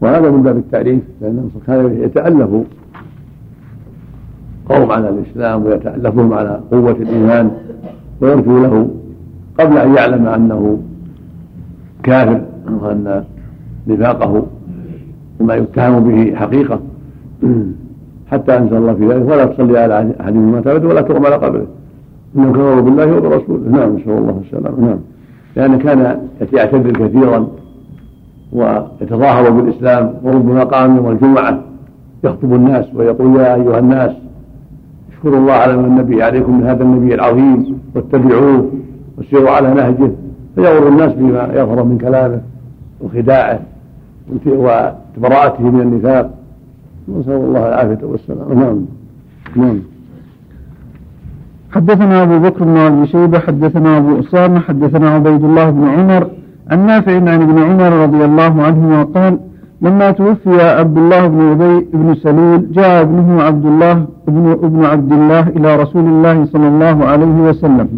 وهذا من باب التعريف لأن كان يتألف قوم على الإسلام ويتألفهم على قوة الإيمان ويرجو له قبل أن يعلم أنه كافر وأن نفاقه وما يتهم به حقيقة. حتى أنزل الله في ذلك ولا تصلي على أحد مات أبدا ولا تقوم على قبره. إنهم كفروا بالله وبرسوله نعم نسأل الله السلامة نعم. لأن كان يعتذر كثيرا ويتظاهر بالإسلام وربما قام يوم الجمعة يخطب الناس ويقول يا أيها الناس اشكروا الله على النبي عليكم من هذا النبي العظيم واتبعوه وسيروا على نهجه فيغر الناس بما يظهر من كلامه وخداعه وبراءته من النفاق. نسأل الله العافية والسلام. نعم. نعم. حدثنا أبو بكر بن أبي شيبة حدثنا أبو أسامة حدثنا عبيد الله بن عمر عن نافع عن ابن عمر رضي الله عنهما قال لما توفي عبد الله بن أبي بن سلول جاء ابنه عبد الله ابن ابن عبد الله إلى رسول الله صلى الله عليه وسلم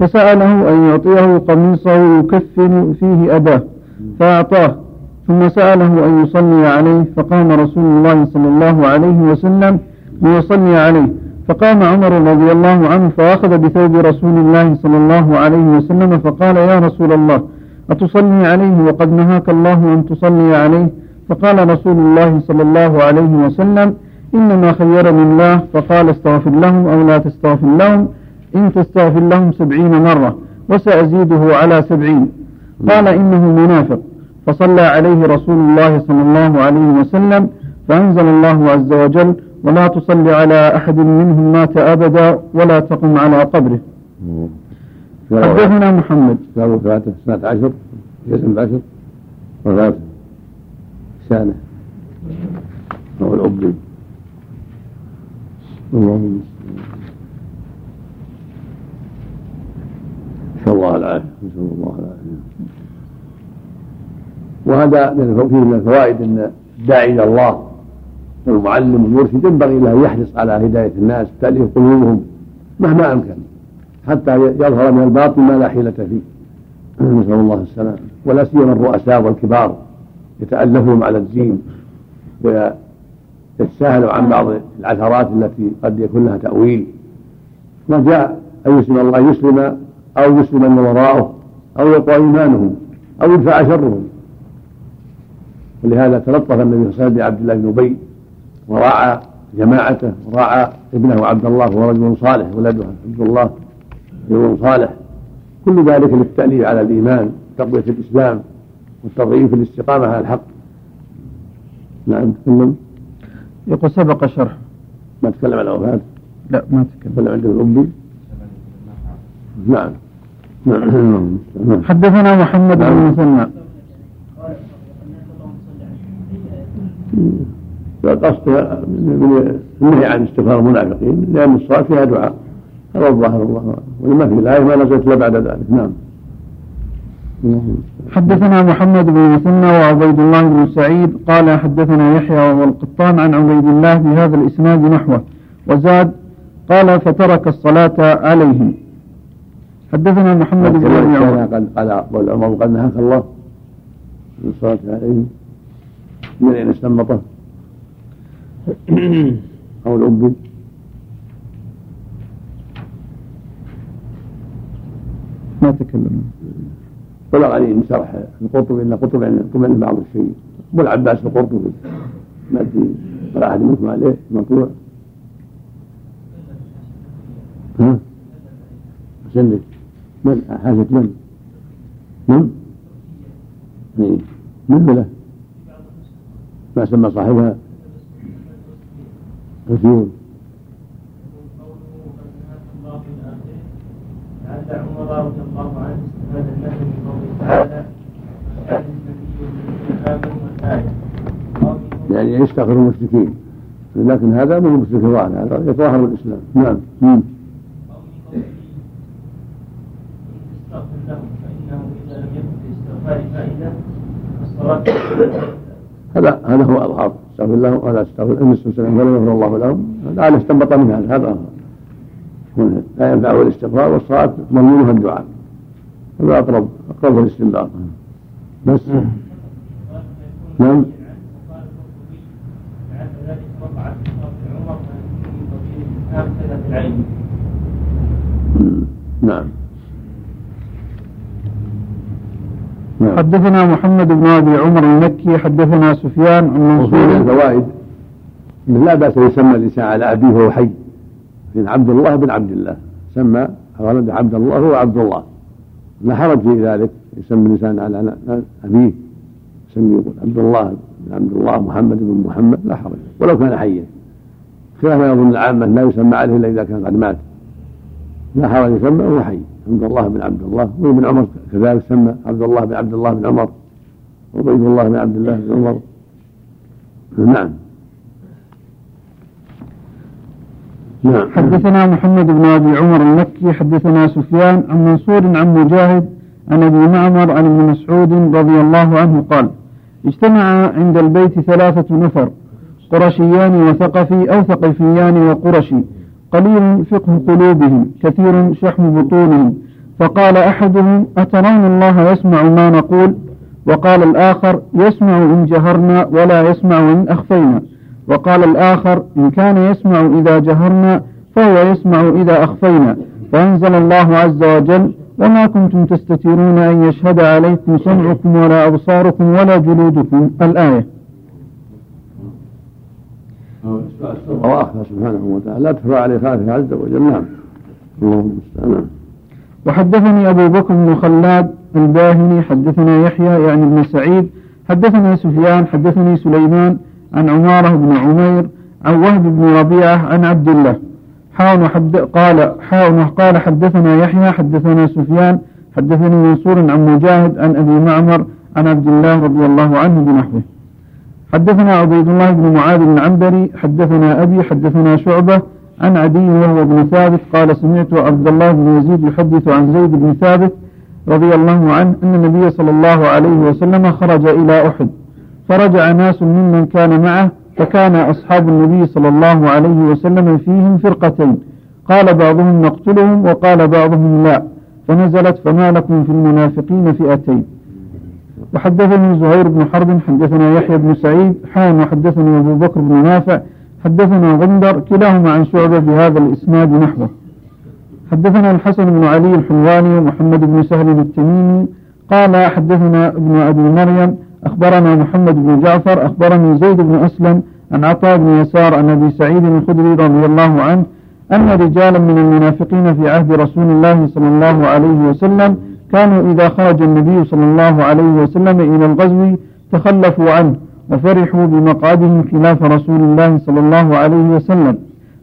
فسأله أن يعطيه قميصه يكفن فيه أباه فأعطاه ثم سأله أن يصلي عليه فقام رسول الله صلى الله عليه وسلم ليصلي عليه فقام عمر رضي الله عنه فأخذ بثوب رسول الله صلى الله عليه وسلم فقال يا رسول الله أتصلي عليه وقد نهاك الله أن تصلي عليه؟ فقال رسول الله صلى الله عليه وسلم إنما خيرني الله فقال استغفر لهم أو لا تستغفر لهم إن تستغفر لهم سبعين مرة وسأزيده على سبعين. قال إنه منافق. فصلى عليه رسول الله صلى الله عليه وسلم فأنزل الله عز وجل ولا تصلي على أحد منهم مات أبدا ولا تقم على قبره. حدثنا محمد. كتاب الفاتحة سنة عشر. جزم بعشر وفاتحة سنة أو الأبدي. اللهم نسأل الله العافية نسأل الله العافية وهذا فيه من الفوائد أن الداعي إلى الله. والمعلم والمرشد ينبغي له أن يحرص على هداية الناس تأليف قلوبهم مهما أمكن. حتى يظهر من الباطل ما لا حيلة فيه. نسأل الله السلامة ولا سيما الرؤساء والكبار يتألفهم على الدين ويتساهلوا عن بعض العثرات التي قد يكون لها تأويل. ما جاء أن يسلم الله يسلم أو يسلم من وراءه أو يقوى إيمانهم أو يدفع شرهم. ولهذا تلطف النبي صلى الله عليه وسلم بعبد الله بن أبي وراعى جماعته وراعى ابنه عبد الله وهو رجل صالح ولده عبد الله. رجل صالح كل ذلك للتأليف على الإيمان تقوية الإسلام والتضعيف في الاستقامة على الحق. نعم تكلم يقول سبق شرح. ما تكلم عن الأوفاد لا ما تكلم. تكلم عند الأبي نعم. نعم. حدثنا محمد بن نعم. مثنى فالقصد من النهي عن استغفار المنافقين لأن الصلاة فيها دعاء. هذا الظاهر الله ولما في الآية ما نزلت إلا بعد ذلك. نعم. حدثنا محمد بن مثنى وعبيد الله بن سعيد قال حدثنا يحيى وهو القطان عن عبيد الله بهذا الإسناد نحوه. وزاد قال فترك الصلاة عليهم حدثنا محمد بن عمر قال قال عمر قد نهاك الله من الصلاة عليهم من أين استنبطه؟ أو الأبي ما تكلمنا بلغني ان شرح القرطبي إن قرطبي عن بعض الشيء أبو العباس القرطبي ما أدري ولا أحد منكم عليه مطلوع ها؟ سلك من حاجة من؟ من؟ إيه. من له؟ ما سمى صاحبها كثير لعل رضي الله عنه استفاد النهي من قوله تعالى يعني يستغفر المشركين. لكن هذا مو مشرك ظاهر هذا يتظاهر بالإسلام. نعم. مم. هذا هذا هو الاظهر استغفر لهم ولا استغفر لهم ولا يغفر الله لهم هذا استنبط من هذا هذا لا ينفعه الاستغفار والصلاة مضمونها الدعاء. هذا أقرب أقرب الاستنباط. بس. نعم. نعم. نعم. حدثنا محمد بن أبي عمر المكي حدثنا سفيان عن منصور. الفوائد لا بأس يسمى الإنسان على أبيه وهو حي. لكن عبد الله بن عبد الله سمى ولد عبد الله هو عبد الله. لا حرج في ذلك يسمي الإنسان على أبيه يسمي يقول عبد الله بن عبد الله محمد بن محمد لا حرج ولو كان حيا. خلاف ما يظن العامة لا يسمى عليه إلا إذا كان قد مات. لا حرج يسمى وهو حي. عبد الله بن عبد الله وابن عمر كذلك سمى عبد الله بن عبد الله بن عمر وعبيد الله بن عبد الله بن عمر. نعم. نعم. حدثنا محمد بن أبي عمر المكي حدثنا سفيان عن منصور عن مجاهد عن أبي معمر عن ابن مسعود رضي الله عنه قال اجتمع عند البيت ثلاثة نفر قرشيان وثقفي أو ثقفيان وقرشي قليل فقه قلوبهم كثير شحم بطونهم. فقال أحدهم أترون الله يسمع ما نقول؟ وقال الآخر يسمع إن جهرنا ولا يسمع إن أخفينا. وقال الآخر إن كان يسمع إذا جهرنا فهو يسمع إذا أخفينا. فأنزل الله عز وجل وما كنتم تستترون أن يشهد عليكم سمعكم ولا أبصاركم ولا جلودكم. الآية. الله سبحانه وتعالى. لا تفرع عليه خافه عز وجل. نعم. اللهم المستعان. وحدثني أبو بكر بن خلاد الباهني حدثنا يحيى يعني ابن سعيد حدثنا سفيان حدثني سليمان عن عمارة بن عمير عن وهب بن ربيعة عن عبد الله. حاون حد قال حاون قال حدثنا يحيى حدثنا سفيان حدثني منصور عن مجاهد عن أبي معمر عن عبد الله رضي الله عنه بنحوه. حدثنا عبيد الله بن معاذ بن عنبري حدثنا أبي حدثنا شعبة عن عدي وهو ابن ثابت. قال سمعت عبد الله بن يزيد يحدث عن زيد بن ثابت رضي الله عنه أن النبي صلى الله عليه وسلم خرج إلى أحد. فرجع ناس ممن كان معه فكان أصحاب النبي صلى الله عليه وسلم فيهم فرقتين. قال بعضهم نقتلهم وقال بعضهم لا. فنزلت فما لكم في المنافقين فئتين. وحدثني زهير بن حرب حدثنا يحيى بن سعيد حان وحدثني أبو بكر بن نافع حدثنا غندر كلاهما عن شعبة بهذا الإسناد نحوه. حدثنا الحسن بن علي الحلواني ومحمد بن سهل التميمي قال حدثنا ابن أبي مريم أخبرنا محمد بن جعفر أخبرني زيد بن أسلم عن عطاء بن يسار عن أبي سعيد الخدري رضي الله عنه أن رجالا من المنافقين في عهد رسول الله صلى الله عليه وسلم كانوا إذا خرج النبي صلى الله عليه وسلم إلى الغزو تخلفوا عنه وفرحوا بمقعدهم خلاف رسول الله صلى الله عليه وسلم.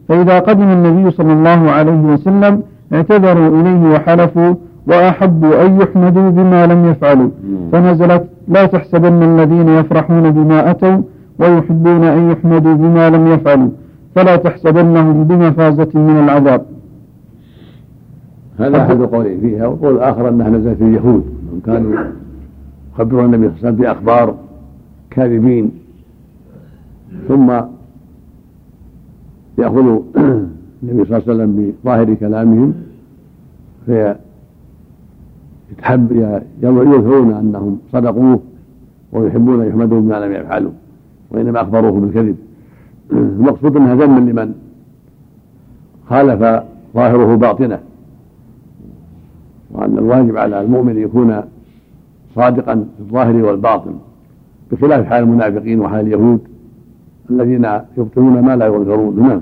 فإذا قدم النبي صلى الله عليه وسلم اعتذروا إليه وحلفوا وأحبوا أن يحمدوا بما لم يفعلوا. فنزلت لا تحسبن الذين يفرحون بما أتوا ويحبون أن يحمدوا بما لم يفعلوا. فلا تحسبنهم بمفازة من العذاب. هذا أحد القولين فيها. والقول الآخر أنها نزلت في اليهود. أنهم كانوا يخبرون النبي صلى الله عليه وسلم بأخبار كاذبين. ثم يأخذ النبي صلى الله عليه وسلم بظاهر كلامهم. في يتحب يظهرون أنهم صدقوه ويحبون أن يحمدوا بما لم يفعلوا وإنما أخبروه بالكذب. المقصود أنها ذم لمن؟ خالف ظاهره باطنه. وأن الواجب على المؤمن يكون صادقا في الظاهر والباطن بخلاف حال المنافقين وحال اليهود الذين يبطلون ما لا يظهرون. نعم.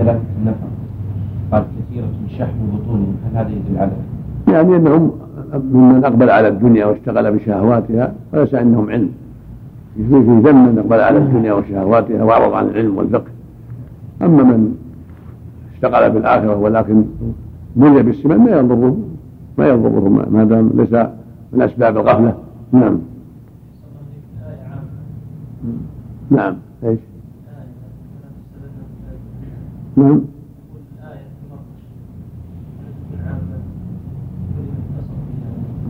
ثلاثة نفر. قال كثيرة شحم بطونهم هل هذا يدل على يعني أنهم ممن أقبل على الدنيا واشتغل بشهواتها وليس عندهم علم. في ذم من أقبل على الدنيا وشهواتها وأعرض عن العلم والفقه. أما من اشتغل بالآخرة ولكن بني بالسمن ما يضره ما يضره ما دام ليس من أسباب الغفلة. نعم. نعم. إيش؟ نعم.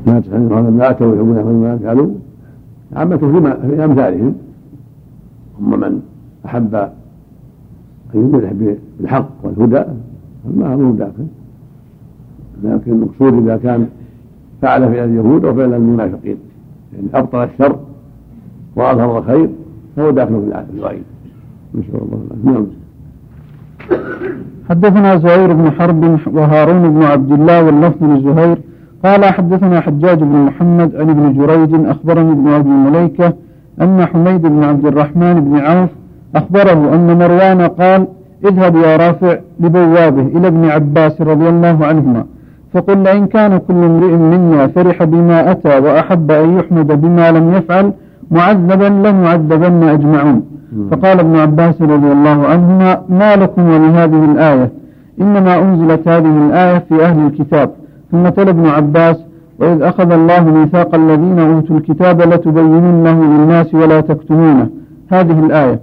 ما تحرم على ما اتوا يحبون ما يفعلوا عامة في أمثالهم. هم من أحب ان يمدح بالحق والهدى ما هو داخل لكن المقصود إذا كان فعل فعل اليهود أو فعل المنافقين. يعني أبطل الشر وأظهر الخير فهو داخل في الوعيد نسأل الله نعم. حدثنا زهير بن حرب وهارون بن عبد الله واللفظ لزهير. قال حدثنا حجاج بن محمد عن ابن جريج أخبرني ابن أبي مليكة أن حميد بن عبد الرحمن بن عوف أخبره أن مروان قال اذهب يا رافع لبوابه إلى ابن عباس رضي الله عنهما فقل لئن كان كل امرئ منا فرح بما أتى وأحب أن يحمد بما لم يفعل معذبا لمعذبن أجمعون. فقال ابن عباس رضي الله عنهما ما لكم ولهذه الآية؟ إنما أنزلت هذه الآية في أهل الكتاب. ثم تلا ابن عباس وإذ أخذ الله ميثاق الذين أوتوا الكتاب لتبيننه للناس ولا تكتمونه. هذه الآية.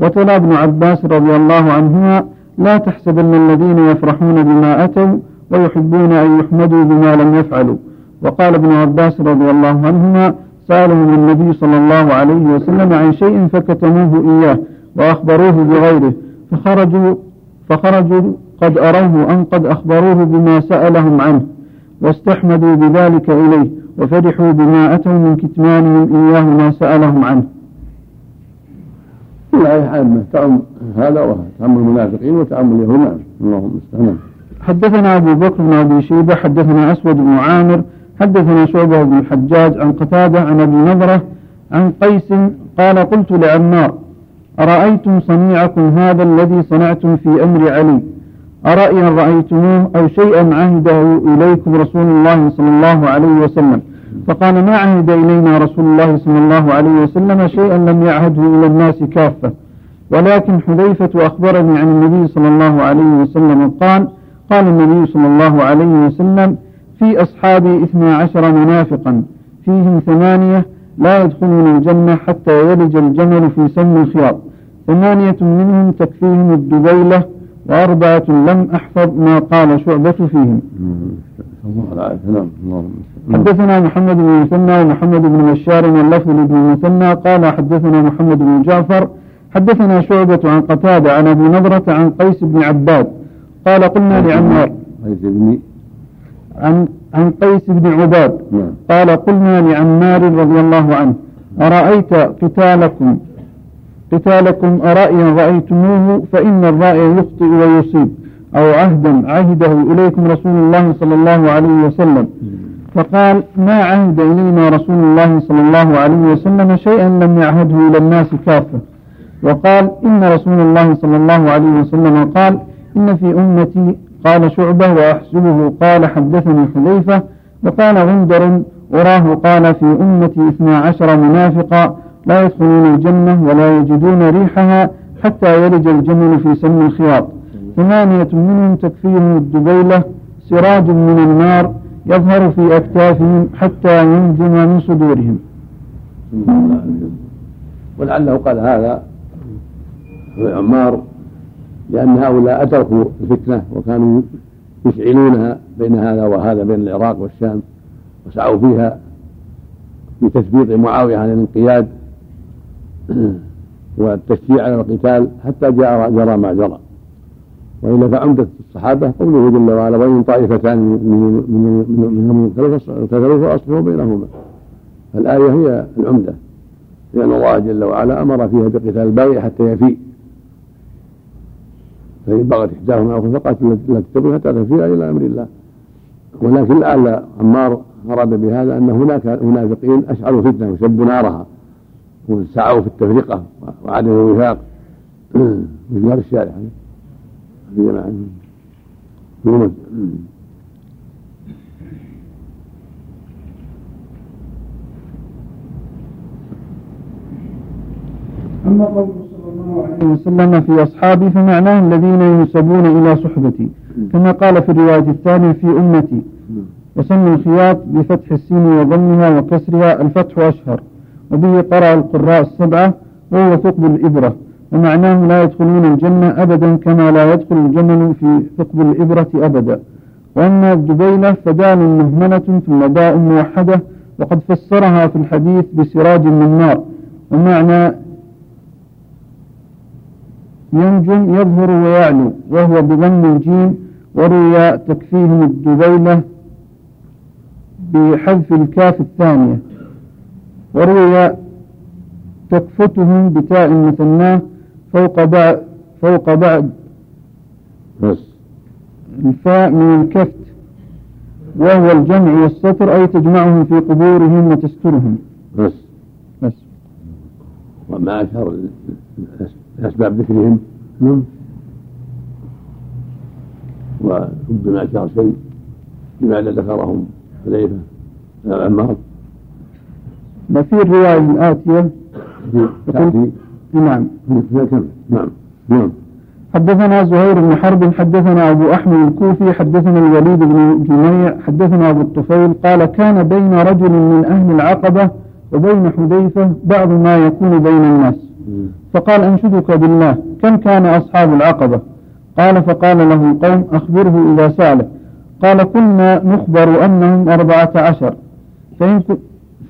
وتلا ابن عباس رضي الله عنهما لا تحسبن الذين يفرحون بما أتوا ويحبون أن يحمدوا بما لم يفعلوا. وقال ابن عباس رضي الله عنهما سألهم النبي صلى الله عليه وسلم عن شيء فكتموه إياه وأخبروه بغيره فخرجوا فخرجوا قد أروه أن قد أخبروه بما سألهم عنه واستحمدوا بذلك إليه وفرحوا بما أتوا من كتمانهم إياه ما سألهم عنه. لا يحال تعم هذا وهذا تعم المنافقين وتعم اليهود نعم اللهم استعان. حدثنا أبو بكر بن أبي شيبة حدثنا أسود بن عامر حدثنا شعبة بن الحجاج عن قتادة عن أبي نضرة عن قيس قال قلت لعمار أرأيتم صنيعكم هذا الذي صنعتم في أمر علي؟ أرأيا رأيتموه أو شيئا عهده إليكم رسول الله صلى الله عليه وسلم. فقال ما عهد إلينا رسول الله صلى الله عليه وسلم شيئا لم يعهده إلى الناس كافة. ولكن حذيفة أخبرني عن النبي صلى الله عليه وسلم قال قال النبي صلى الله عليه وسلم في أصحابي اثنا عشر منافقا فيهم ثمانية لا يدخلون الجنة حتى يلج الجمل في سم الخياط. ثمانية منهم تكفيهم الدبيلة وأربعة لم أحفظ ما قال شعبة فيهم. حدثنا محمد بن المثنى ومحمد بن بشار واللفظ لابن المثنى قال حدثنا محمد بن جعفر حدثنا شعبة عن قتادة عن أبي نضرة عن قيس بن عباد قال قلنا لعمار قيس بن عن عن قيس بن عباد. نعم. قال قلنا لعمار رضي الله عنه أرأيت قتالكم قتالكم أرأيا رأيتموه فإن الرأي يخطئ ويصيب أو عهدا عهده إليكم رسول الله صلى الله عليه وسلم. فقال ما عهد إلينا رسول الله صلى الله عليه وسلم شيئا لم يعهده إلى الناس كافة. وقال إن رسول الله صلى الله عليه وسلم قال إن في أمتي قال شعبة وأحسبه قال حدثني حذيفة وقال غندر أراه قال في أمتي اثنا عشر منافقا لا يدخلون الجنة ولا يجدون ريحها حتى يلج الجمل في سم الخياط. ثمانية منهم تكفيهم الدبيلة سراج من النار يظهر في أكتافهم حتى ينجم من صدورهم. ولعله قال هذا عمار لأن هؤلاء أتركوا الفتنة وكانوا يشعلونها بين هذا وهذا بين العراق والشام وسعوا فيها بتثبيط معاوية عن الانقياد والتشجيع على القتال حتى جاء جرى ما جرى. وإلا فعمدة الصحابة قوله جل وعلا وإن طائفتان من منهم اقتتلوا فأصلحوا بينهما. فالآية هي العمدة لأن الله جل وعلا أمر فيها بقتال الباغي حتى يفيء. فإن بغت إحداهما فقاتل التي تبغي حتى تفيء إلى أمر الله. ولكن لعل عمار أراد بهذا أن هناك منافقين أشعلوا فتنة وشبوا نارها وسعوا في التفرقة وعدم الوفاق. مثل هذا الشارع في جماعة أما صلى الله عليه وسلم في أصحابي فمعناه الذين ينسبون إلى صحبتي. كما قال في الرواية الثانية في أمتي. وسمي الخياط بفتح السين وضمها وكسرها الفتح أشهر. وبه قرأ القراء السبعة وهو ثقب الإبرة. ومعناه لا يدخلون الجنة أبدا كما لا يدخل الجمل في ثقب الإبرة أبدا. وأما الدبيلة فدال مهملة ثم داء موحدة وقد فسرها في الحديث بسراج من نار. ومعنى ينجم يظهر ويعلو وهو بضم الجيم وروي تكفيهم الدبيلة بحذف الكاف الثانية. وروي تكفتهم بتاء مثناه فوق بعد فوق بعد بس. الفاء من الكفت وهو الجمع والستر أي تجمعهم في قبورهم وتسترهم. بس. بس. وما أشهر الأسباب ذكرهم نعم. وربما أشهر شيء لماذا ذكرهم حذيفة عمار. ما في الرواية الآتية تأتي نعم. نعم. نعم. حدثنا زهير بن حرب حدثنا أبو أحمد الكوفي حدثنا الوليد بن جميع حدثنا أبو الطفيل. قال كان بين رجل من أهل العقبة وبين حذيفة بعض ما يكون بين الناس. فقال أنشدك بالله كم كان أصحاب العقبة؟ قال فقال له القوم أخبره إذا سألك قال كنا نخبر أنهم أربعة عشر. فإن,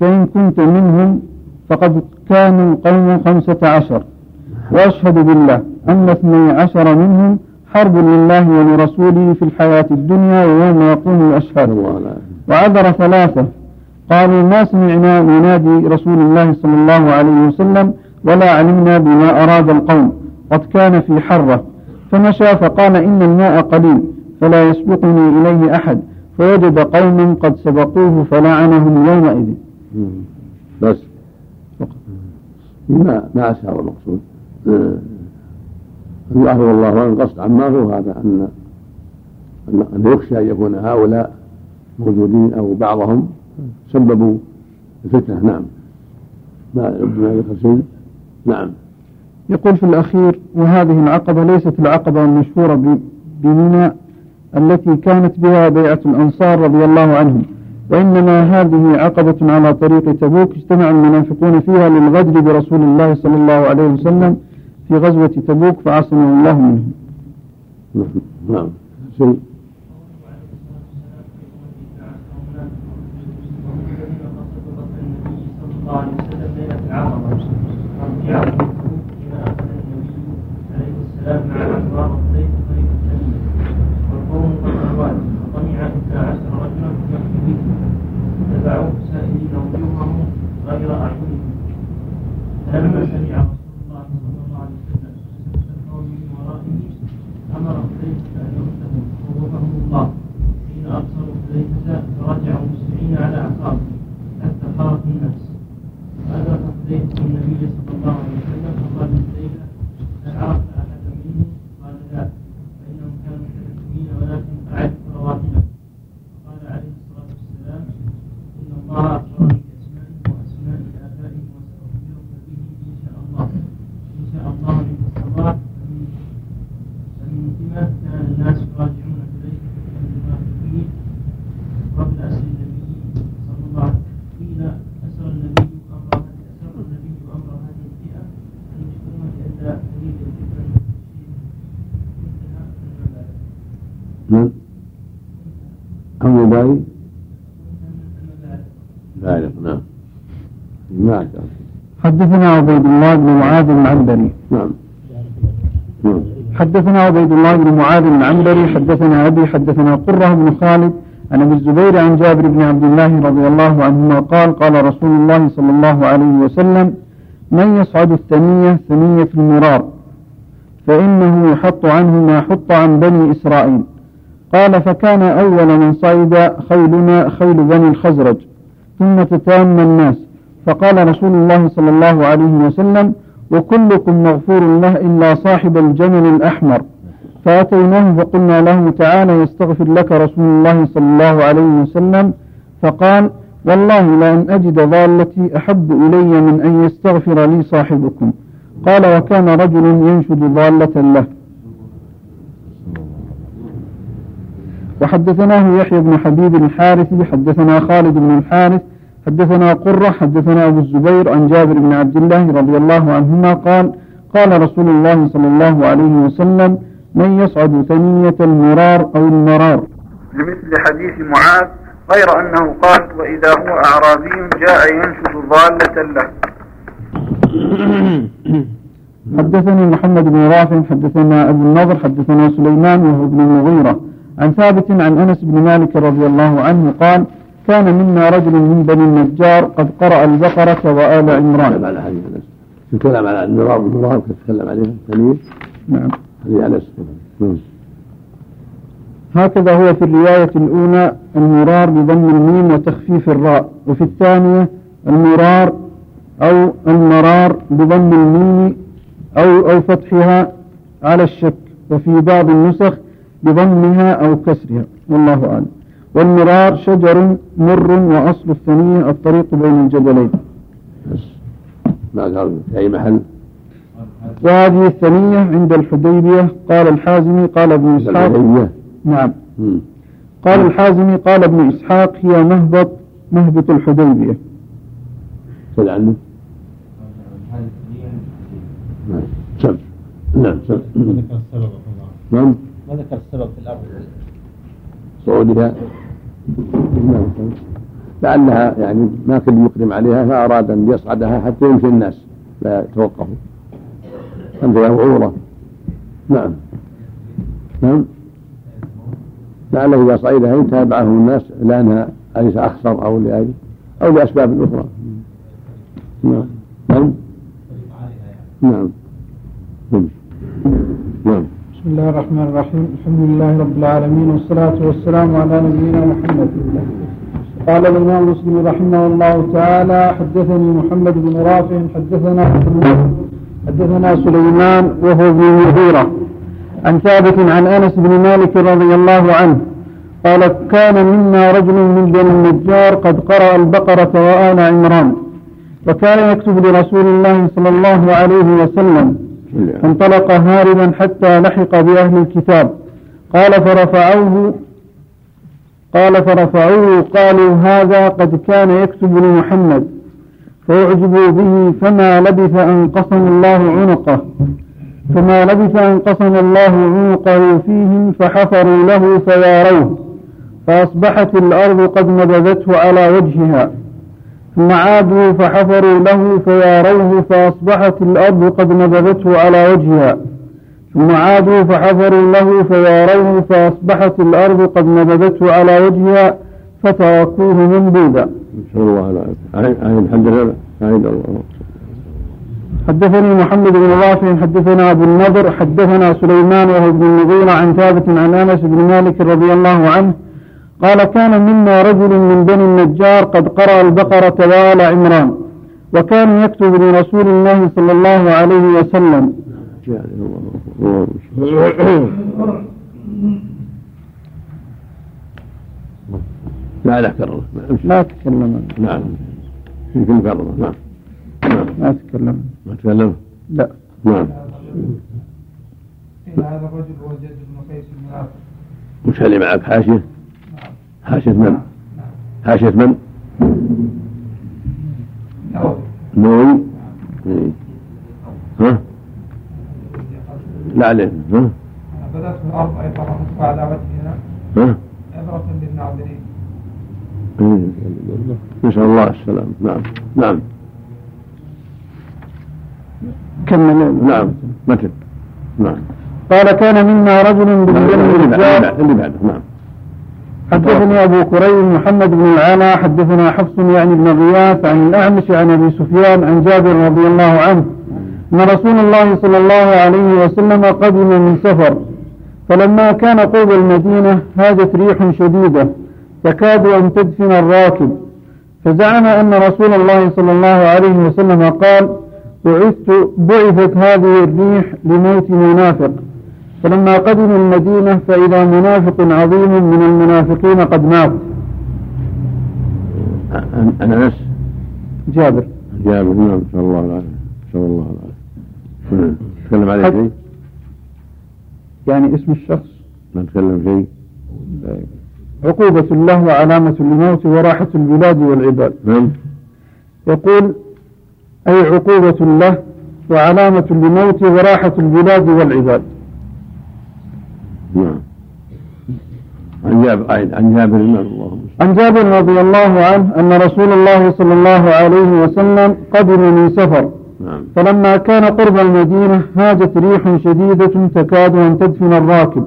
فإن كنت منهم فقد كانوا قوم خمسة عشر. وأشهد بالله أن اثني عشر منهم حرب لله ولرسوله في الحياة الدنيا ويوم يقوم الأشهاد وعذر ثلاثة قالوا ما سمعنا ينادي رسول الله صلى الله عليه وسلم ولا علمنا بما أراد القوم قد كان في حرة. فمشى فقال إن الماء قليل فلا يسبقني إليه أحد. فوجد قوم قد سبقوه فلعنهم يومئذ. بس. ما ما أشار المقصود. يعفو الله عن قصد عماره هذا أن أن يخشى أن يكون هؤلاء موجودين أو بعضهم سببوا الفتنة. نعم. ما ذكر شيء نعم. يقول في الأخير وهذه العقبة ليست العقبة المشهورة بمنى التي كانت بها بيعة الأنصار رضي الله عنهم وإنما هذه عقبة على طريق تبوك اجتمع المنافقون فيها للغدر برسول الله صلى الله عليه وسلم في غزوة تبوك فعصمه الله منهم. نعم. عليه السلام حدثنا عبيد الله بن معاذ العنبري نعم. حدثنا عبيد الله بن معاذ العنبري حدثنا أبي حدثنا قرة بن خالد عن أبي الزبير عن جابر بن عبد الله رضي الله عنهما قال قال رسول الله صلى الله عليه وسلم من يصعد الثنية ثنية المرار فإنه يحط عنه ما حط عن بني إسرائيل. قال فكان أول من صعد خيلنا خيل بني الخزرج ثم تتام الناس. فقال رسول الله صلى الله عليه وسلم وكلكم مغفور له إلا صاحب الجمل الأحمر. فأتيناه فقلنا له تعالى يستغفر لك رسول الله صلى الله عليه وسلم. فقال والله لأن أجد ضالتي أحب إلي من أن يستغفر لي صاحبكم. قال وكان رجل ينشد ضالة له. وحدثناه يحيى بن حبيب الحارثي حدثنا خالد بن الحارث حدثنا قرة حدثنا أبو الزبير عن جابر بن عبد الله رضي الله عنهما قال قال رسول الله صلى الله عليه وسلم من يصعد ثنية المرار أو المرار؟ لمثل حديث معاذ غير أنه قال وإذا هو أعرابي جاء ينشد ضالة له. حدثني محمد بن رافع حدثنا أبو النضر حدثنا سليمان وهو ابن المغيرة. عن ثابت عن أنس بن مالك رضي الله عنه قال كان منا رجل من بني النجار قد قرأ البقرة وآل عمران. الكلام على المرار المرار تتكلم عليه الثانية نعم. هذه على نعم. هكذا هو في الرواية الأولى المرار بضم الميم وتخفيف الراء وفي الثانية المرار أو المرار بضم الميم أو أو فتحها على الشك وفي بعض النسخ بضمها أو كسرها. والله أعلم. والمرار شجر مر وأصل الثانية الطريق بين الجبلين. بس. ما قال في أي محل؟ وهذه الثانية عند الحديبية قال الحازمي قال ابن إسحاق. نعم. مم. قال الحازمي قال ابن إسحاق هي مهبط مهبط الحديبية. سأل عنه. نعم. سم نعم ما ذكر السبب الله نعم. ما ذكر السبب في الأرض؟ صعودها. لعلها يعني ما كل يقدم عليها فأراد أن يصعدها حتى يمشي الناس لا يتوقفوا يا عورة نعم. نعم. لعله إذا صعدها يتابعه الناس لأنها أليس أخسر أو لأجل أو لأسباب أخرى. نعم. نعم. نعم. نعم. بسم الله الرحمن الرحيم الحمد لله رب العالمين والصلاة والسلام على نبينا محمد قال الإمام مسلم رحمه الله تعالى حدثني محمد بن رافع حدثنا حدثنا سليمان وهو ابن المغيرة عن ثابت عن أنس بن مالك رضي الله عنه قال كان منا رجل من بني النجار قد قرأ البقرة وآل عمران وكان يكتب لرسول الله صلى الله عليه وسلم فانطلق هاربا حتى لحق بأهل الكتاب. قال فرفعوه قال فرفعوه قالوا هذا قد كان يكتب لمحمد. فأعجبوا به فما لبث أن قسم الله عنقه. فما لبث أن قسم الله عنقه فيهم فحفروا له فياروه فأصبحت الأرض قد نبذته على وجهها. ثم عادوا فحفروا له فياروه فأصبحت الأرض قد نبذته على وجهها. ثم عادوا فحفروا له فياروه فأصبحت الأرض قد نبذته على وجهها فتركوه منبوذا نسأل الله العافية. عين الله. حدثني محمد بن رافع حدثنا أبو النضر حدثنا سليمان وهو ابن المغيرة عن ثابت عن أنس بن مالك رضي الله عنه قال كان منا رجل من بني النجار قد قرأ البقرة وآل عمران وكان يكتب لرسول الله صلى الله عليه وسلم. لا لا كرر. لا تكلم. نعم. يمكن كرر. نعم. لا تكلم. ما تكلم؟ لا. نعم. هذا الرجل هو زيد بن قيس المنافق. وش اللي معك؟ حاشية؟ حاشية من؟ نعم حاشية من؟ نعم نووي. ها؟ لا عليه. ها؟ بدأت في الأرض فرحت على وجهنا ها؟ عبرة للناظرين. نسأل الله السلام. نعم. نعم. كمل نعم. متن. نعم. قال كان منا رجل اللي النجار بعده اللي بعده. نعم. حدثني أبو كريم محمد بن العلا حدثنا حفص يعني بن غياث عن الأعمش عن أبي سفيان عن جابر رضي الله عنه. أن رسول الله صلى الله عليه وسلم قدم من سفر فلما كان قرب المدينة هاجت ريح شديدة تكاد أن تدفن الراكب. فزعم أن رسول الله صلى الله عليه وسلم قال بعثت بعثت هذه الريح لموت منافق. فلما قدموا المدينة فإذا منافق عظيم من المنافقين قد مات. أنس؟ جابر. جابر نعم نسأل الله العافية نسأل الله العافية نعم. تكلم عليه شيء؟ يعني اسم الشخص. ما تكلم شيء؟ عقوبة له وعلامة لموت وراحة البلاد والعباد. نعم. يقول أي عقوبة له وعلامة لموت وراحة البلاد والعباد. نعم. عن جابر عن جابر صل. عن جابر رضي الله عنه أن رسول الله صلى الله عليه وسلم قدم من سفر. نعم. فلما كان قرب المدينة هاجت ريح شديدة تكاد أن تدفن الراكب.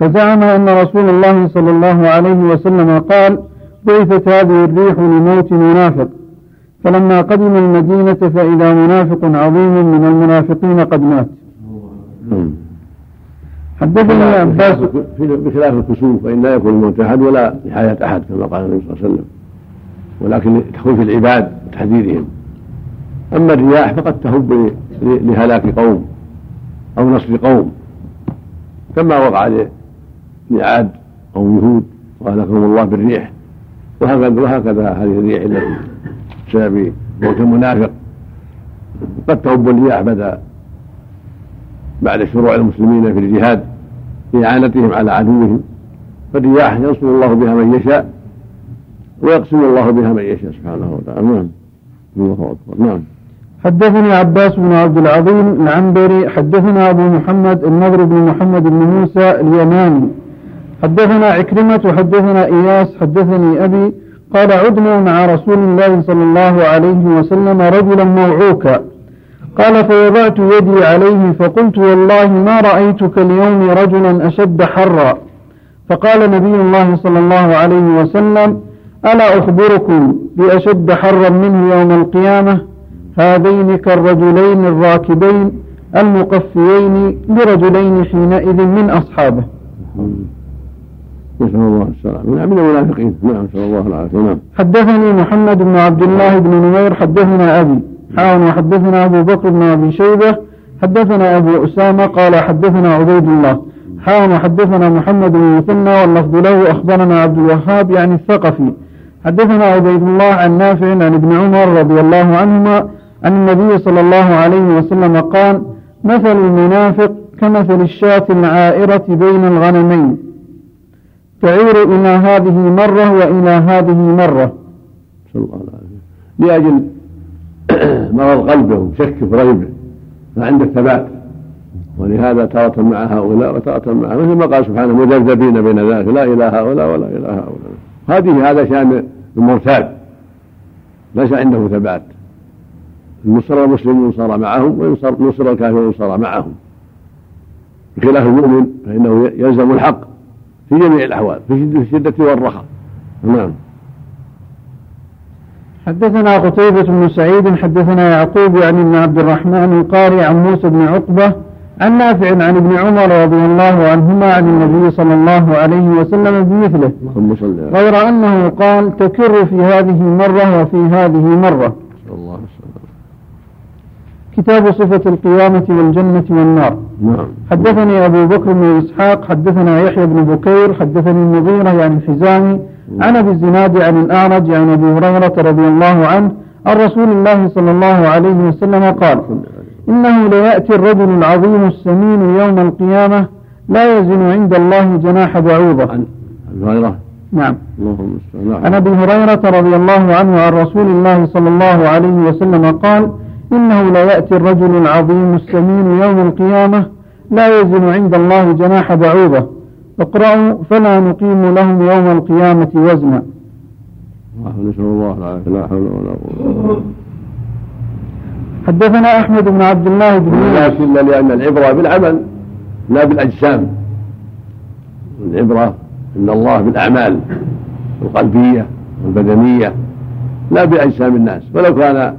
فزعم أن رسول الله صلى الله عليه وسلم قال بعثت هذه الريح لموت منافق. فلما قدم المدينة فإذا منافق عظيم من المنافقين قد مات. نعم. حدثني عباس. في- بخلاف الكسوف فإن لا يكون الموت أحد ولا نهاية أحد كما قال النبي صلى الله عليه وسلم. ولكن لتخويف العباد وتحذيرهم. أما الرياح فقد تهب لهلاك قوم أو نصر قوم. كما وقع لعاد قوم يهود وأهلكهم الله بالريح. وهكذا وهكذا هذه الريح التي بسبب موت المنافق قد تهب الرياح بعد بعد شروع المسلمين في الجهاد في إعانتهم على عدوهم. فالرياح ينصر الله بها من يشاء ويقسم الله بها من يشاء سبحانه وتعالى. نعم. الله أكبر. نعم. حدثني عباس بن عبد العظيم العنبري حدثنا أبو محمد النضر بن محمد بن موسى اليماني. حدثنا عكرمة حدثنا إياس حدثني أبي قال عدنا مع رسول الله صلى الله عليه وسلم رجلا موعوكا. قال فوضعت يدي عليه فقلت والله ما رأيتك اليوم رجلا أشد حرا. فقال نبي الله صلى الله عليه وسلم ألا أخبركم بأشد حرا منه يوم القيامة؟ هذين كالرجلين الراكبين المقفيين لرجلين حينئذ من أصحابه. نسأل الله السلامة. من المنافقين؟ نعم نسأل الله العافية. نعم. حدثني محمد بن عبد الله بن نمير حدثنا أبي. حاون وحدثنا أبو بكر بن أبي شيبة حدثنا أبو أسامة قال حدثنا عبيد الله. حاون وحدثنا محمد بن المثنى واللفظ له أخبرنا عبد الوهاب يعني الثقفي. حدثنا عبيد الله عن نافع عن ابن عمر رضي الله عنهما أن النبي صلى الله عليه وسلم قال مثل المنافق كمثل الشاة العائرة بين الغنمين. تعير إلى هذه مرة وإلى هذه مرة. لأجل مرض قلبه وشك في ريبه فعند الثبات ولهذا تارة مع هؤلاء وتارة مع مثل ما قال سبحانه مذبذبين بين ذلك لا إلى هؤلاء ولا إلى هؤلاء. هذه هذا شأن المرتاب ليس عنده ثبات. النصر المسلمون صار معهم وينصر نصر الكافرون صار معهم. بخلاف المؤمن فإنه يلزم الحق في جميع الأحوال في الشدة والرخاء. نعم. حدثنا قتيبة بن سعيد حدثنا يعقوب يعني بن عبد الرحمن القاري عن موسى بن عقبة عن نافع عن ابن عمر رضي الله عنهما عن النبي صلى الله عليه وسلم بمثله. غير أنه قال تكر في هذه مرة وفي هذه مرة. الله كتاب صفة القيامة والجنة والنار. نعم. حدثني أبو بكر بن إسحاق حدثنا يحيى بن بكير حدثني المغيرة يعني الحزامي عن أبي الزناد عن الأعرج عن أبي هريرة رضي الله عنه عن رسول الله صلى الله عليه وسلم قال إنه ليأتي الرجل العظيم السمين يوم القيامة لا يزن عند الله جناح بعوضة. عن هريرة؟ نعم. اللهم عن أبي هريرة رضي الله عنه عن رسول الله صلى الله عليه وسلم قال إنه لا ياتي الرجل العظيم السمين يوم القيامة لا يزن عند الله جناح بعوضة. اقرأوا فلا نقيم لهم يوم القيامة وزنا. نسأل الله العافية لا حول ولا قوة حدثنا أحمد بن عبد الله بن لكن لأن العبرة بالعمل لا بالأجسام. العبرة إن الله بالأعمال القلبية والبدنية لا بأجسام الناس. ولو كان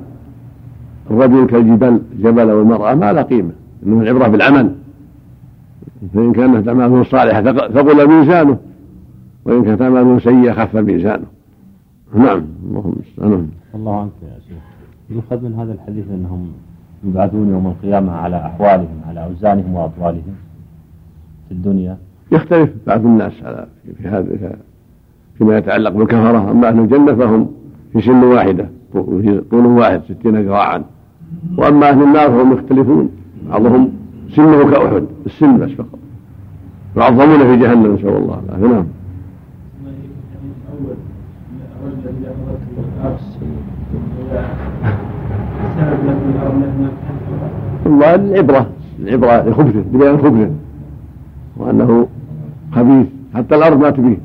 الرجل كالجبل جبل والمرأة ما لا قيمة. إنما العبرة بالعمل. فإن كانت أعماله صالحة ثق- ثقل ميزانه وإن كانت أعماله سيئة خف ميزانه نعم اللهم المستعان الله عنك يا شيخ. يؤخذ من هذا الحديث أنهم يبعثون يوم القيامة على أحوالهم على أوزانهم واطوالهم في الدنيا. يختلف بعض الناس على في هذا فيما يتعلق بالكفرة أما أهل الجنة فهم في سن واحدة طول واحد ستين ذراعا. وأما أهل النار فهم يختلفون. بعضهم سنه كأحد السن بس فقط. يعظمون في جهنم نسأل الله العافية. نعم. والله العبرة العبرة لخبثه ببيان خبثه وأنه خبيث. حتى الأرض ما تبيه.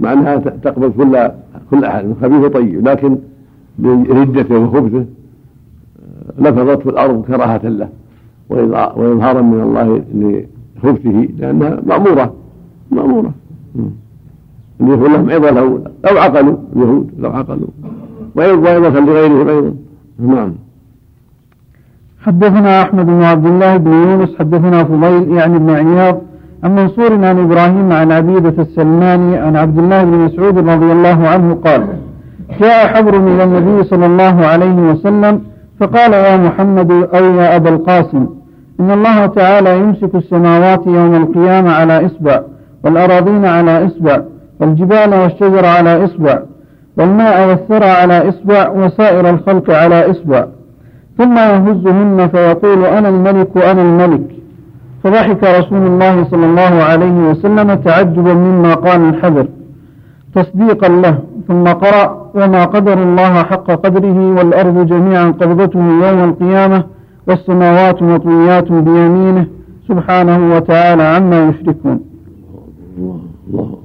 مع أنها تقبل كل كل أحد. خبيث وطيب. لكن بردته وخبثه آه، لفظته الأرض كراهة له. وإظهارا من الله لخبثه لأنها مأمورة مأمورة. يقول لهم عظة لو لو عقلوا اليهود لو عقلوا. وإضافة لغيره أيضا. نعم. حدثنا أحمد بن عبد الله بن يونس حدثنا فضيل يعني بن عياض عن منصور عن إبراهيم عن عبيدة السلماني عن عبد الله بن مسعود رضي الله عنه قال جاء حبر إلى النبي صلى الله عليه وسلم فقال يا محمد أو يا أبا القاسم. إن الله تعالى يمسك السماوات يوم القيامة على إصبع والأراضين على إصبع والجبال والشجر على إصبع والماء والثرى على إصبع وسائر الخلق على إصبع. ثم يهزهن فيقول أنا الملك أنا الملك. فضحك رسول الله صلى الله عليه وسلم تعجبا مما قال الحذر تصديقا له ثم قرأ وما قدر الله حق قدره والأرض جميعا قبضته يوم القيامة والسماوات مطويات بيمينه سبحانه وتعالى عما يشركون. الله الله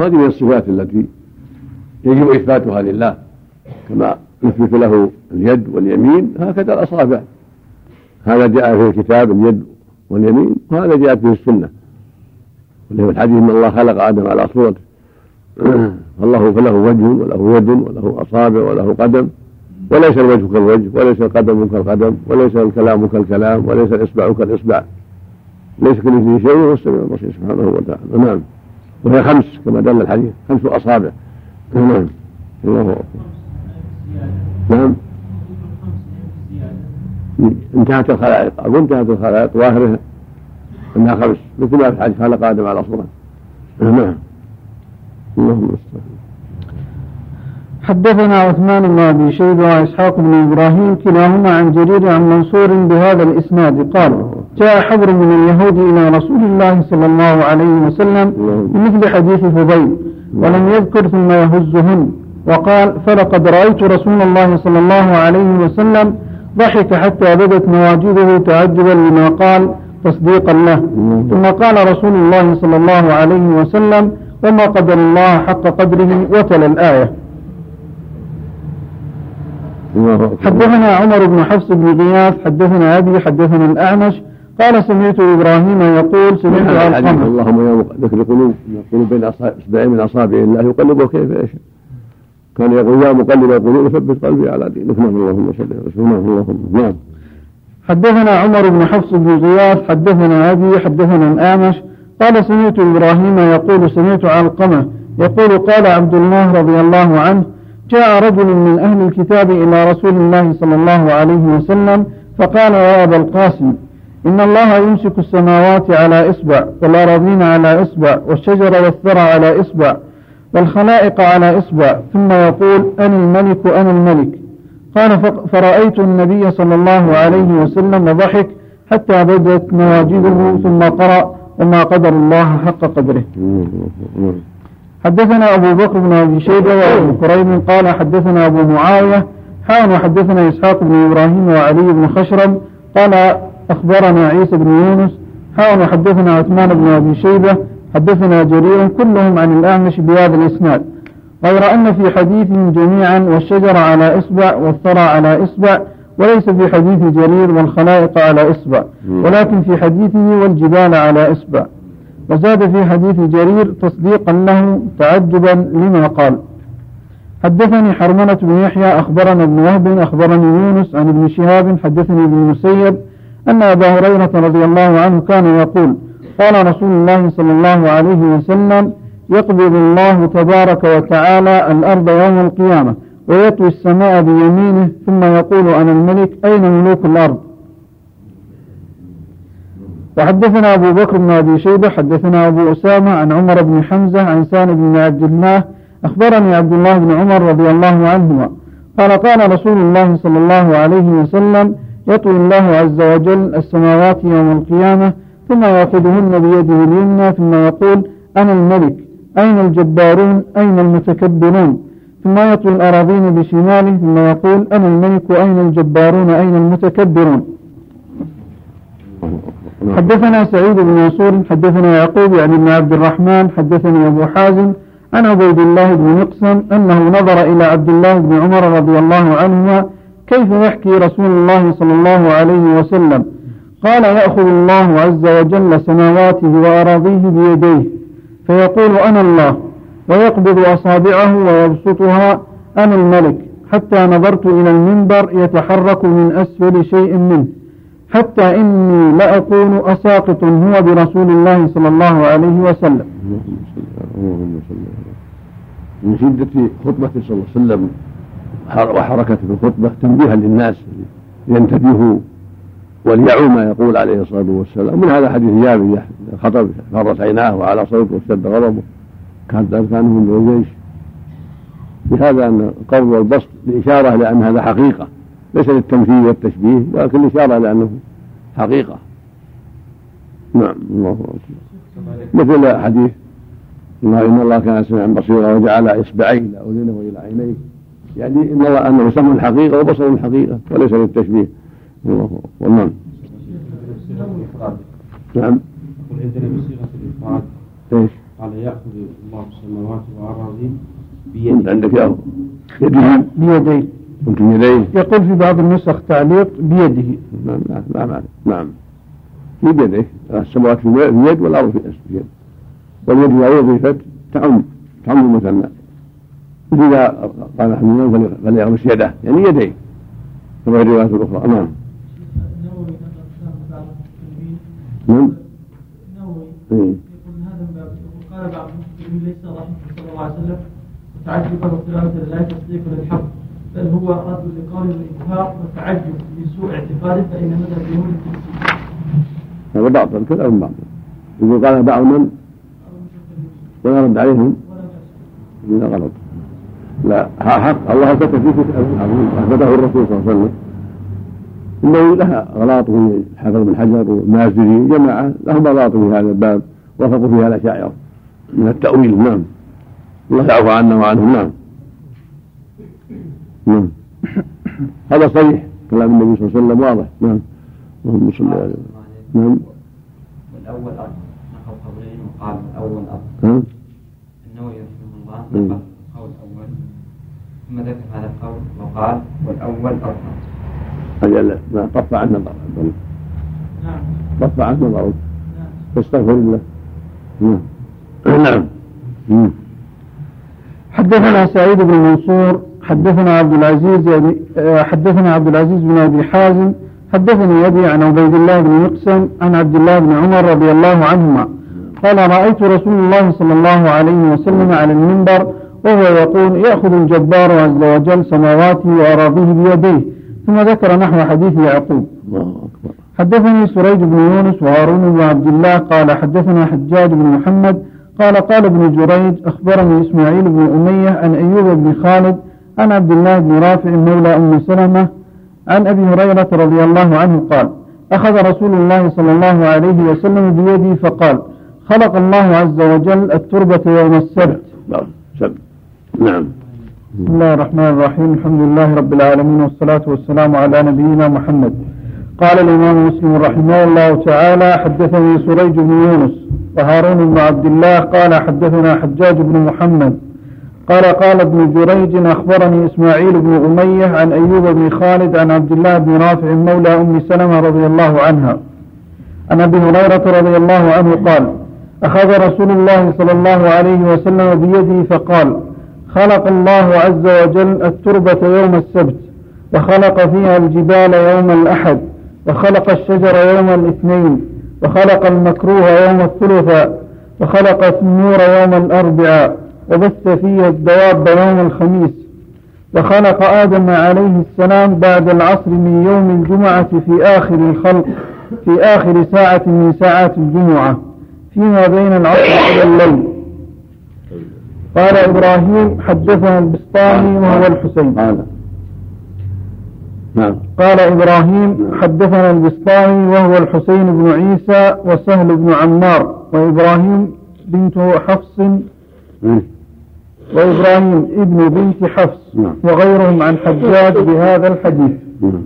هذه من الصفات التي يجب إثباتها لله كما نثبت له اليد واليمين هكذا الأصابع. هذا جاء في الكتاب اليد واليمين وهذا جاءت به السنة. هو الحديث ان الله خلق آدم على صورته. فالله فله وجه وله يد وله أصابع وله قدم. وليس الوجه كالوجه وليس القدم كالقدم وليس الكلام كالكلام وليس الإصبع كالإصبع. ليس كمثله شيء هو السميع البصير سبحانه وتعالى. نعم. وهي خمس كما دل الحديث خمس أصابع. نعم. الله أكبر. نعم. انتهت الخلائق. أو انتهت الخلائق. ظاهرها أنها خمس. مثل ما في الحديث خلق آدم على صورة. نعم. اللهم استعان. حدثنا عثمان بن أبي شيبة وإسحاق بن إبراهيم كلاهما عن جرير عن منصور بهذا الإسناد. قال جاء حبر من اليهود إلى رسول الله صلى الله عليه وسلم بمثل حديث فضيل ولم يذكر ثم يهزهن. وقال فلقد رأيت رسول الله صلى الله عليه وسلم ضحك حتى بدت نواجذه تعجبا لما قال تصديقا له. ثم قال رسول الله صلى الله عليه وسلم وما قدر الله حق قدره وتلا الآية. حدثنا عمر بن حفص بن غياث حدثنا أبي حدثنا الأعمش. قال سمعت إبراهيم يقول سمعت علقمة اللهم يا ذكر قلوب يقول بين أصبعين من أصابع الله يقلبه كيف يشاء. كان يقول يا مقلب القلوب ثبت قلبي على دينك. نعم اللهم صل وسلم اللهم نعم. حدثنا عمر بن حفص بن غياث حدثنا أبي حدثنا الأعمش. قال سمعت إبراهيم يقول سمعت علقمة يقول قال عبد الله رضي الله عنه جاء رجل من أهل الكتاب إلى رسول الله صلى الله عليه وسلم فقال يا أبا القاسم إن الله يمسك السماوات على إصبع والأراضين على إصبع والشجر والثرى على إصبع والخلائق على إصبع ثم يقول أنا الملك أنا الملك. قال فرأيت النبي صلى الله عليه وسلم ضحك حتى بدت نواجذه ثم قرأ وما قدر الله حق قدره. حدثنا أبو بكر بن أبي شيبة وأبو كريم قال حدثنا أبو معاوية حان وحدثنا إسحاق بن إبراهيم وعلي بن خشرم قال أخبرنا عيسى بن يونس حان وحدثنا عثمان بن أبي شيبة حدثنا جرير كلهم عن الأعمش بهذا الإسناد. غير أن في حديثهم جميعا والشجر على إصبع والثرى على إصبع وليس في حديث جرير والخلائق على إصبع ولكن في حديثه والجبال على إصبع. وزاد في حديث جرير تصديقا له تعجبا لما قال حدثني حرملة بن يحيى أخبرنا ابن وهب أخبرني يونس عن ابن شهاب حدثني ابن المسيب أن أبا هريرة رضي الله عنه كان يقول قال رسول الله صلى الله عليه وسلم يقبض الله تبارك وتعالى الأرض يوم القيامة ويطوي السماء بيمينه ثم يقول أنا الملك أين ملوك الأرض؟ وحدثنا أبو بكر بن أبي شيبة حدثنا أبو أسامة عن عمر بن حمزة عن سان بن عبد الله أخبرني عبد الله بن عمر رضي الله عنهما. قال قال رسول الله صلى الله عليه وسلم يطوي الله عز وجل السماوات يوم القيامة ثم يأخذهن بيده اليمنى ثم يقول أنا الملك أين الجبارون أين المتكبرون؟ ثم يطوي الأراضين بشماله ثم يقول أنا الملك أين الجبارون أين المتكبرون؟ حدثنا سعيد بن منصور حدثنا يعقوب يعني ابن عبد الرحمن حدثني أبو حازم عن عبيد الله بن مقسم أنه نظر إلى عبد الله بن عمر رضي الله عنهما كيف يحكي رسول الله صلى الله عليه وسلم. قال يأخذ الله عز وجل سماواته وأراضيه بيديه فيقول أنا الله ويقبض أصابعه ويبسطها أنا الملك حتى نظرت إلى المنبر يتحرك من أسفل شيء منه. حتى إني لأقول أساقط هو برسول الله صلى الله عليه وسلم. من شدة خطبته صلى الله عليه وسلم وحركته في الخطبة تنبيها للناس لينتبهوا وليعوا ما يقول عليه الصلاة والسلام. من هذا حديث جابر خطب فرت عيناه وعلى صوته واشتد غضبه. كانت أركانه من الجيش. بهذا أن القول والبسط لإشارة إلى أن هذا حقيقة. ليس للتمثيل والتشبيه ولكن الإشارة إلى أنه حقيقة. نعم الله أكبر. مثل حديث الله إن الله كان سميعا بصيرا وجعل إصبعين إلى أذنه وإلى عينيه. يعني إن الله أنه سمع حقيقة وبصر حقيقة وليس للتشبيه. الله أكبر. نعم. نعم. عندنا بصيغة الإفراد إيش؟ قال يأخذ الله السماوات والأراضين انت بيده. عندك يا يده. بيديه. يديه يقول في بعض النسخ تعليق بيده. نعم نعم نعم نعم. في بيده. السماوات في يد والأرض في يد واليد اذا وظفت تعم تعم المثنى إذا قال أحد فليغمس يده. يعني يديه. كما في الروايات الاخرى نعم. نعم. النووي. يقول هذا من باب يقول قال بعض المسلمين ليس رحمه صلى الله عليه وسلم. وتعجبا وتلاوة لا تصديق للحق بل هو رد لقول الإظهار وتعجب لسوء اعتقاده فإن مذهب اليهود هذا باطل كلام باطل يقول قال بعض من؟ ولا رد عليهم؟ هذا غلط لا حق الله كتب في كتاب عظيم أثبته الرسول صلى الله عليه وسلم. إنه لها غلاط في حافظ بن حجر والمازري جماعة لهم غلاط في هذا الباب وافقوا فيها الأشاعرة. من التأويل نعم. الله يعفو عنا وعنهم نعم. هذا صحيح. كلام النبي صلى الله عليه وسلم واضح. نعم. اللهم صل على نعم. والأول أرض. نقل قولين وقال الأول أرض. ها؟ النووي رحمه الله مم. نقل قول أول ثم ذكر هذا القول وقال والأول أرض. أجل ما طف عنه ضرب نعم. طف عنه ضرب نعم. فاستغفر الله. نعم. نعم. مم. حدثنا سعيد بن منصور حدثنا عبد العزيز آه، حدثنا عبد العزيز بن أبي حازم حدثني أبي عن عبيد الله بن مقسم عن عبد الله بن عمر رضي الله عنهما. قال رأيت رسول الله صلى الله عليه وسلم على المنبر وهو يقول يأخذ الجبار عز وجل سماواته وأراضيه بيديه ثم ذكر نحو حديث يعقوب. حدثني سريج بن يونس وهارون بن عبد الله قال حدثنا حجاج بن محمد قال قال ابن جريج أخبرني إسماعيل بن أمية عن أيوب بن خالد عن عبد الله بن رافع مولى أم سلمة عن أبي هريرة رضي الله عنه قال أخذ رسول الله صلى الله عليه وسلم بيدي فقال خلق الله عز وجل التربة يوم السبت. نعم. بسم الله الرحمن الرحيم. الحمد لله رب العالمين والصلاة والسلام على نبينا محمد. قال الإمام مسلم رحمه الله تعالى حدثني سريج بن يونس وهارون بن عبد الله قال حدثنا حجاج بن محمد قال قال ابن جريج أخبرني إسماعيل بن أمية عن أيوب بن خالد عن عبد الله بن رافع مولى أم سلمة رضي الله عنها. عن أبي هريرة رضي الله عنه قال أخذ رسول الله صلى الله عليه وسلم بيدي فقال خلق الله عز وجل التربة يوم السبت وخلق فيها الجبال يوم الأحد وخلق الشجر يوم الاثنين وخلق المكروه يوم الثلاثاء وخلق النور يوم الأربعاء. وبث فيها الدواب يوم الخميس. وخلق آدم عليه السلام بعد العصر من يوم الجمعة في آخر الخلق في آخر ساعة من ساعات الجمعة فيما بين العصر والليل قال إبراهيم حدثنا البسطامي وهو الحسين. نعم. قال إبراهيم حدثنا البسطامي وهو الحسين بن عيسى وسهل بن عمار وإبراهيم بنت حفص مم. وإبراهيم ابن بنت حفص نعم. وغيرهم عن حجاج بهذا الحديث نعم.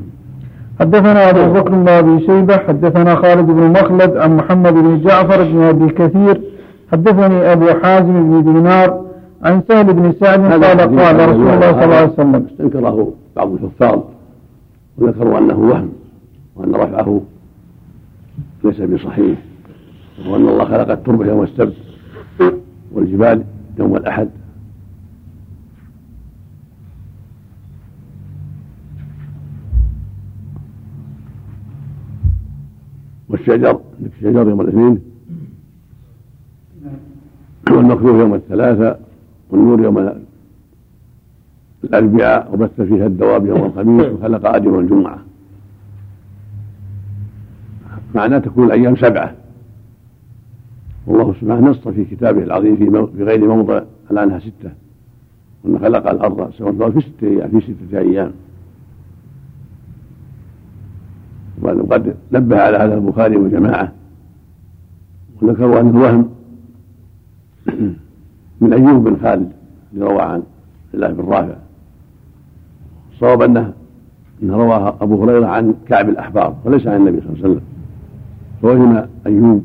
حدثنا أبو بكر بن أبي شيبة حدثنا خالد بن مخلد عن محمد بن جعفر بن أبي كثير حدثني أبو حازم بن دينار عن سهل بن سعد قال قال رسول الله صلى الله عليه وسلم استنكره بعض الحفاظ وذكروا أنه وهم وأن رفعه ليس بصحيح وأن الله خلق التربة يوم السبت والجبال يوم الأحد والشجر الشجر يوم الاثنين. والمكروه يوم الثلاثاء والنور يوم الأربعاء وبث فيها الدواب يوم الخميس وخلق آدم الجمعة. معناه تكون الأيام سبعة. والله سبحانه نص في كتابه العظيم في, غير موضع على أنها ستة. وأن خلق الأرض سواء في ستة في ستة أيام. وقد نبه على هذا البخاري وجماعة وذكروا أنه وهم من أيوب بن خالد اللي روى عن الله بن رافع. صواب أنه أنه رواه أبو هريرة عن كعب الأحبار وليس عن النبي صلى الله عليه وسلم. فوهم أيوب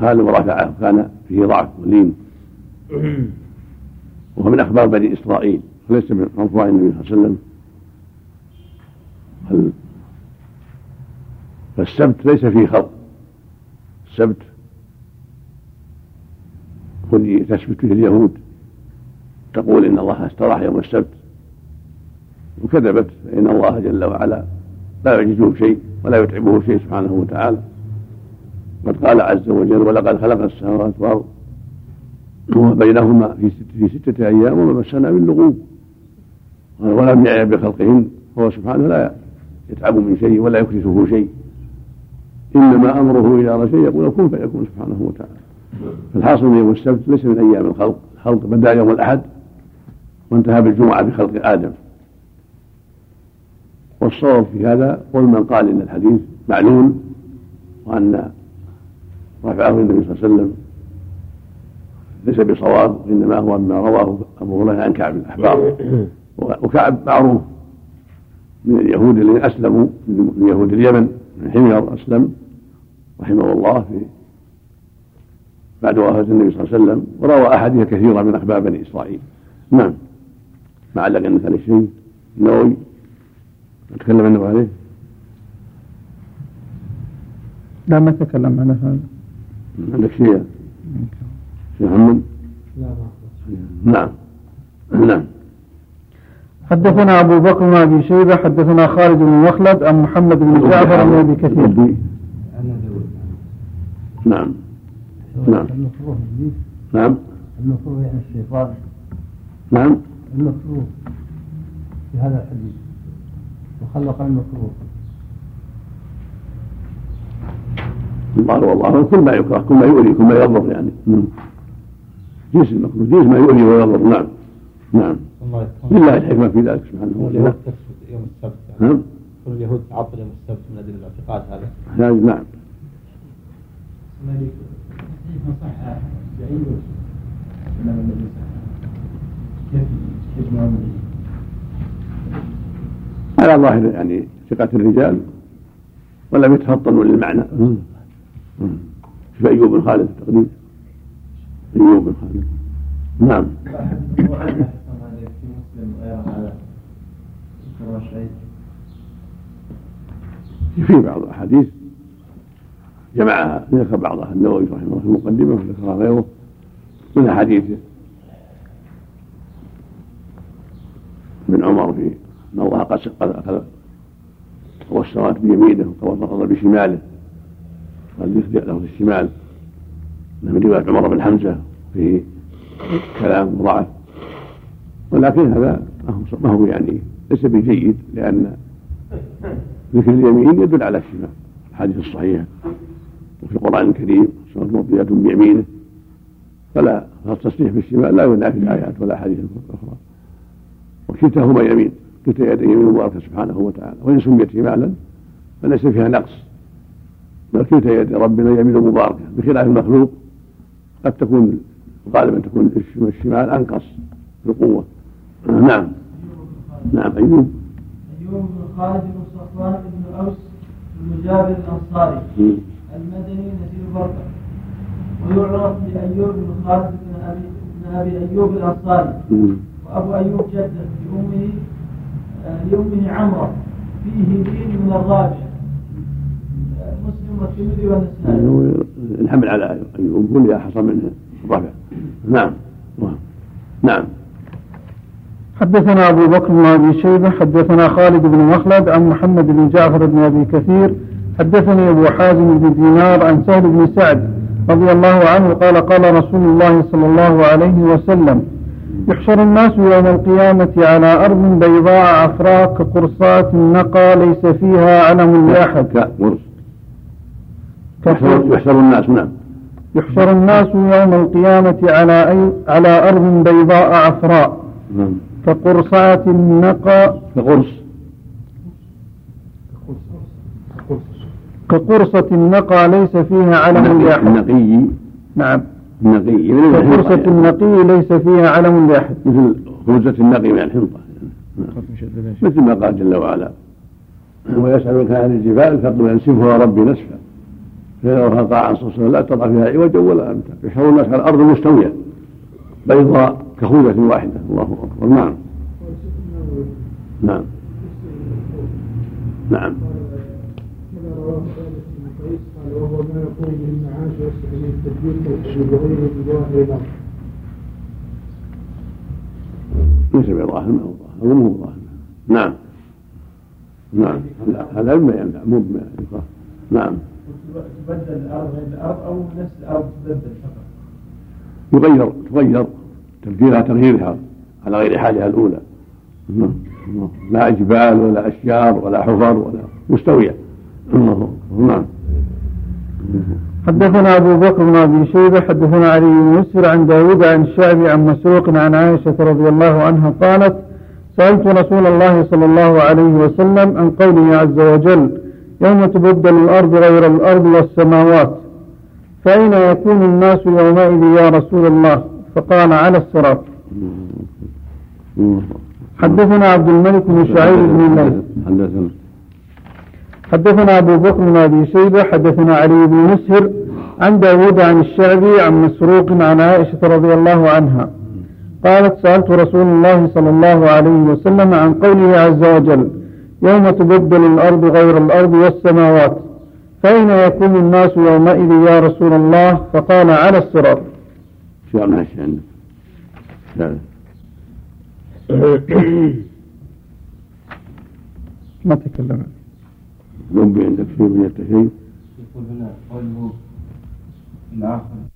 خالد ورفعه كان فيه ضعف ولين. وهو من أخبار بني إسرائيل وليس من مرفوع النبي صلى الله عليه وسلم. فالسبت ليس فيه خلق السبت والذي تثبت به اليهود. تقول إن الله استراح يوم السبت وكذبت فإن الله جل وعلا لا يعجزه شيء ولا يتعبه شيء سبحانه وتعالى. قد قال عز وجل ولقد خلق السماوات والأرض وما بينهما في ستة, في ستة أيام وما مسنا من لغوب. ولم يعي بخلقهن. هو سبحانه لا يتعب من شيء ولا يكرسه شيء. إنما أمره إذا أراد شيء يقول كن فيكون سبحانه وتعالى. فالحاصل من يوم السبت ليس من أيام الخلق. الخلق بدأ يوم الأحد وانتهى بالجمعة بخلق آدم. والصواب في هذا قول من قال إن الحديث معلول وأن رفعه النبي صلى الله عليه وسلم ليس بصواب وإنما هو مما رواه أبو هريرة عن كعب الأحبار وكعب معروف من اليهود الذين أسلموا من يهود اليمن. من حمير أسلم رحمه الله في بعد وفاة النبي صلى الله عليه وسلم وروى أحاديث كثيرة من أخبار بني إسرائيل. نعم. ما علق عندك عليه شيء؟ النووي تكلم عنه عليه؟ لا ما تكلم على هذا عندك شيء شيخ محمد؟ نعم. نعم. حدثنا أبو بكر بن أبي شيبة حدثنا خالد بن مخلد عن محمد بن جعفر بن أبي كثير. نعم. نعم. نعم. المكروه يعني الشيطان. نعم. المكروه في هذا الحديث. وخلق المكروه. الله والله كل ما يكره كل ما يؤذي كل ما يضر يعني. جنس المكروه جنس ما يؤذي ويضر نعم. نعم. لله الحكمة في ذلك سبحانه وتعالى. يوم السبت نعم. كل اليهود تعطل يوم السبت من أجل الاعتقاد هذا. هذا نعم. على ظاهر يعني ثقة الرجال ولم يتفطنوا للمعنى. في أيوب بن خالد التقديم أيوب بن خالد. نعم. في بعض الأحاديث جمعها ذكر بعضها النووي رحمه الله في المقدمة وذكرها غيره من أحاديث ابن عمر في أن الله قد أخذ والسماوات بيمينه وقبض بشماله قال يخدع له الشمال. من رواية عمر بن حمزة فيه كلام ضعف. ولكن هذا ما هو يعني ليس بجيد لأن ذكر اليمين يدل على الشمال الحديث الصحيح وفي القرآن الكريم سورة مطية بيمينه فلا فالتصريح بالشمال لا ينافي الآيات ولا أحاديث أخرى. وكلتاهما يمين كلتا يديه يمين مباركة سبحانه وتعالى وإن سميت شمالا فليس فيها نقص بل كلتا يد ربنا يمين مباركة بخلاف المخلوق قد تكون غالبا تكون الشمال أنقص في القوة. نعم. نعم أيوب أيوب بن خالد بن صفوان بن أوس بن جابر الأنصاري. المدني نزيل بركة. ويعرف بأيوب بن خالد بن أبي بن أبي أيوب الأنصاري. وأبو أيوب جده لأمه لأمه عمرة. فيه دين من الراجع مسلم والترمذي والنسائي. الحمل على أيوب. كل حصل منه الرفع نعم. نعم. حدثنا أبو بكر بن أبي شيبة حدثنا خالد بن مخلد عن محمد بن جعفر بن أبي كثير حدثني أبو حازم بن دينار عن سهل بن سعد رضي الله عنه قال قال رسول الله صلى الله عليه وسلم يحشر الناس يوم القيامة على أرض بيضاء عفراء كقرصات النقى ليس فيها علم لأحد يحشر الناس نعم. يحشر الناس يوم القيامة على أي على أرض بيضاء عفراء. نعم. كقرصات النقى كقرص. كقرصة النقى ليس فيها علم لأحد النقي نعم. النقي كقرصة النقي ليس فيها علم لأحد مثل خبزة النقي من الحنطة. نعم. مثل ما قال جل وعلا. ويسألك عن الجبال فقل ينسفها ربي نسفا. فيذرها قاعا صفصفا لا ترى فيها عوجا ولا أمتا. يحشر الناس على الأرض مستوية. بيضاء. كخوذة واحدة. الله أكبر. نعم. نعم. نعم. قال وهو ما يقوم به المعاش ويصلح به التدبير بظاهر الامر. ليس بظاهر ما هو ظاهر. هو مو ظاهر. نعم. نعم. هذا بيان لا مو بيان نعم. تبدل الأرض غير الأرض أو نفس الأرض تبدل فقط؟ يغير تغير. تبديلها تغييرها على غير حالها الأولى. نعم. لا جبال ولا أشجار ولا حفر ولا مستوية. نعم. حدثنا أبو بكر بن أبي شيبة حدثنا علي بن مسر عن داود عن الشعبي عن مسروق عن عائشة رضي الله عنها قالت سألت رسول الله صلى الله عليه وسلم عن قوله عز وجل يوم تبدل الأرض غير الأرض والسماوات فأين يكون الناس يومئذ يا رسول الله؟ فقال على الصراط. حدثنا عبد الملك بن شعيب بن الليث حدثنا. حدثنا أبو بكر بن أبي شيبة حدثنا علي بن مسهر عن داود عن الشعبي عن مسروق عن عائشة رضي الله عنها. قالت سألت رسول الله صلى الله عليه وسلم عن قوله عز وجل يوم تبدل الأرض غير الأرض والسماوات فأين يكون الناس يومئذ يا رسول الله؟ فقال على الصراط. شو عمل هالشيء عندك ما تكلم لو عندك شيء من التشيء يقول هنا قوله الآخر